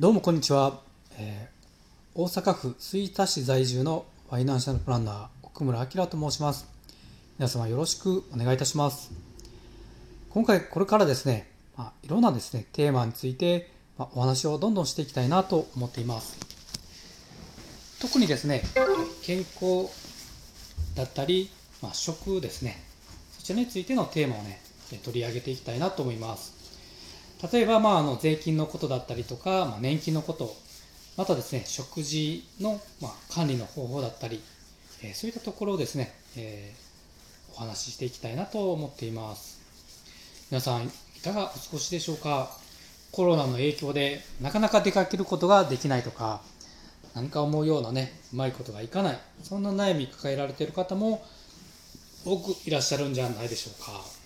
どうもこんにちは、えー大阪府吹田市在住のファイナンシャルプランナー奥村明と申します。皆様よろしくお願いいたします。今回これからですね、まあ、いろんなですねテーマについて、まあ、お話をどんどんしていきたいなと思っています。特にですね健康だったり、まあ、食ですね。そちらについてのテーマをね取り上げていきたいなと思います。例えば、まあ、あの税金のことだったりとか、まあ、年金のことまたですね食事の、まあ、管理の方法だったり、えーそういったところをですね、えーお話ししていきたいなと思っています。皆さんいかがお過ごしでしょうか？コロナの影響でなかなか出かけることができないとか何か思うようなねうまいことがいかないそんな悩み抱えられている方も多くいらっしゃるんじゃないでしょうか。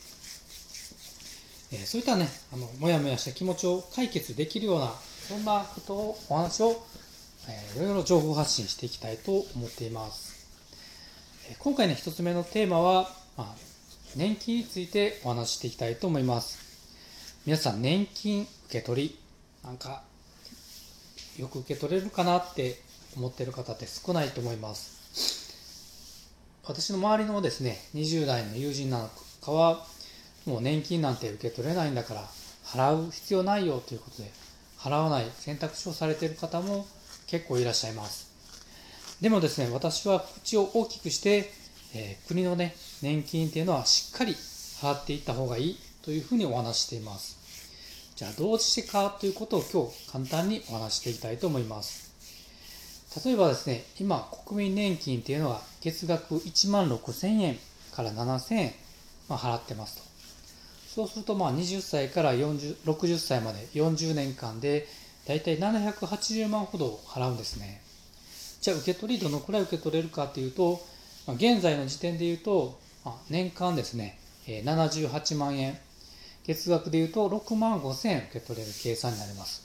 えそういったね、あの、もやもやした気持ちを解決できるような、そんなことを、お話を、えーいろいろ情報発信していきたいと思っています。えー今回ね、一つ目のテーマは、まあ、年金についてお話ししていきたいと思います。皆さん、年金受け取り、なんか、よく受け取れるかなって思ってる方って少ないと思います。私の周りのですね、20代の友人なんかは、もう年金なんて受け取れないんだから払う必要ないよということで払わない選択肢をされている方も結構いらっしゃいます。でもですね私は口を大きくして、えー国のね年金っていうのはしっかり払っていった方がいいというふうにお話しています。じゃあどうしてかということを今日簡単にお話していきたいと思います。例えばですね今国民年金っていうのは月額1万6000円から7000円、まあ、払ってますと。そうするとまあ20歳から40 60歳まで40年間でだいたい780万ほど払うんですね。じゃあ受け取りどのくらい受け取れるかというと、まあ現在の時点で言うと、まあ年間ですね、えー78万円、月額で言うと6万5千円受け取れる計算になります。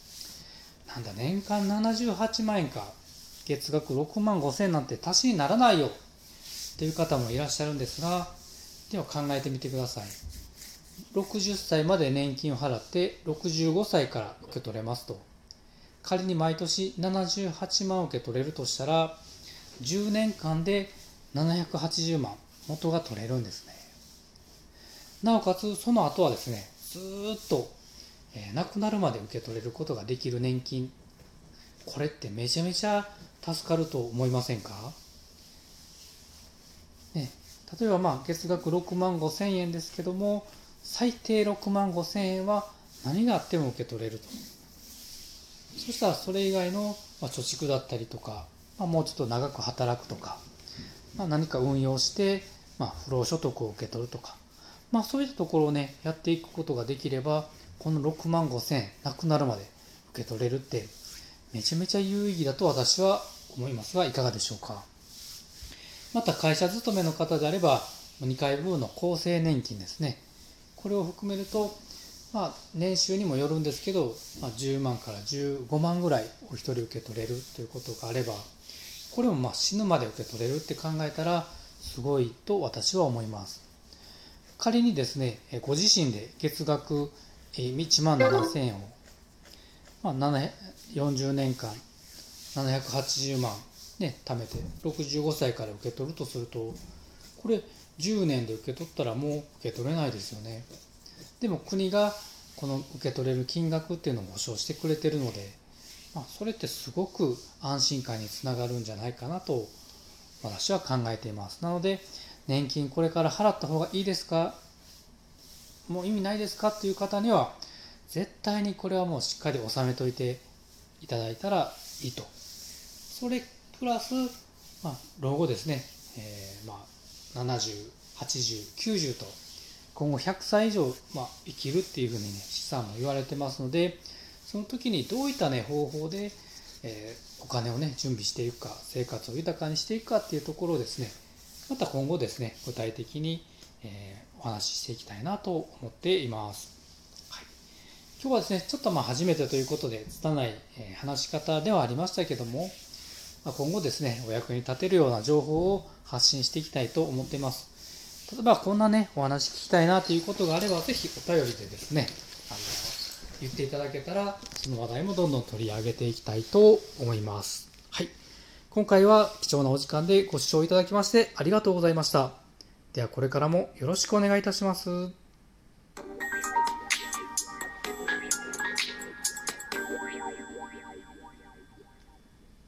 なんだ、年間78万円か、月額6万5千円なんて足しにならないよという方もいらっしゃるんですが、では考えてみてください。60歳まで年金を払って65歳から受け取れますと。仮に毎年78万受け取れるとしたら10年間で780万元が取れるんですね。なおかつその後はですねずっと、えー亡くなるまで受け取れることができる年金。これってめちゃめちゃ助かると思いませんか？ね、例えばまあ月額6万5千円ですけども最低6万5千円は何があっても受け取れると。そしたらそれ以外の、ま、貯蓄だったりとか、ま、もうちょっと長く働くとか、ま、何か運用して、まあ、不労所得を受け取るとか、まあ、そういったところをねやっていくことができればこの6万5千円なくなるまで受け取れるってめちゃめちゃ有意義だと私は思いますがいかがでしょうか。また会社勤めの方であれば2回分の厚生年金ですね。これを含めると、まあ、年収にもよるんですけど、まあ、10万から15万ぐらいお一人受け取れるということがあればこれもまあ死ぬまで受け取れるって考えたらすごいと私は思います。仮にですねご自身で月額1万7000円を、まあ、40年間780万ね貯めて65歳から受け取るとするとこれ10年で受け取ったらもう受け取れないですよね。でも国がこの受け取れる金額っていうのを保証してくれてるので、まあ、それってすごく安心感につながるんじゃないかなと私は考えています。なので年金これから払った方がいいですか？もう意味ないですか？っていう方には絶対にこれはもうしっかり納めといていただいたらいいと。それプラス、まあ、老後ですね、えーまあ、70、80、90と今後100歳以上、まあ、生きるっていうふうにね資産も言われてますのでその時にどういったね方法で、えーお金をね準備していくか生活を豊かにしていくかっていうところをですねまた今後ですね具体的に、えーお話ししていきたいなと思っています。はい今日はですね、ちょっとまあ初めてということで、拙いえ話し方ではありましたけども、今後ですね、お役に立てるような情報を発信していきたいと思っています。例えばこんなね、お話聞きたいなということがあれば、ぜひお便りでですね、あの言っていただけたらその話題もどんどん取り上げていきたいと思います。はい。今回は貴重なお時間でご視聴いただきましてありがとうございました。ではこれからもよろしくお願いいたします。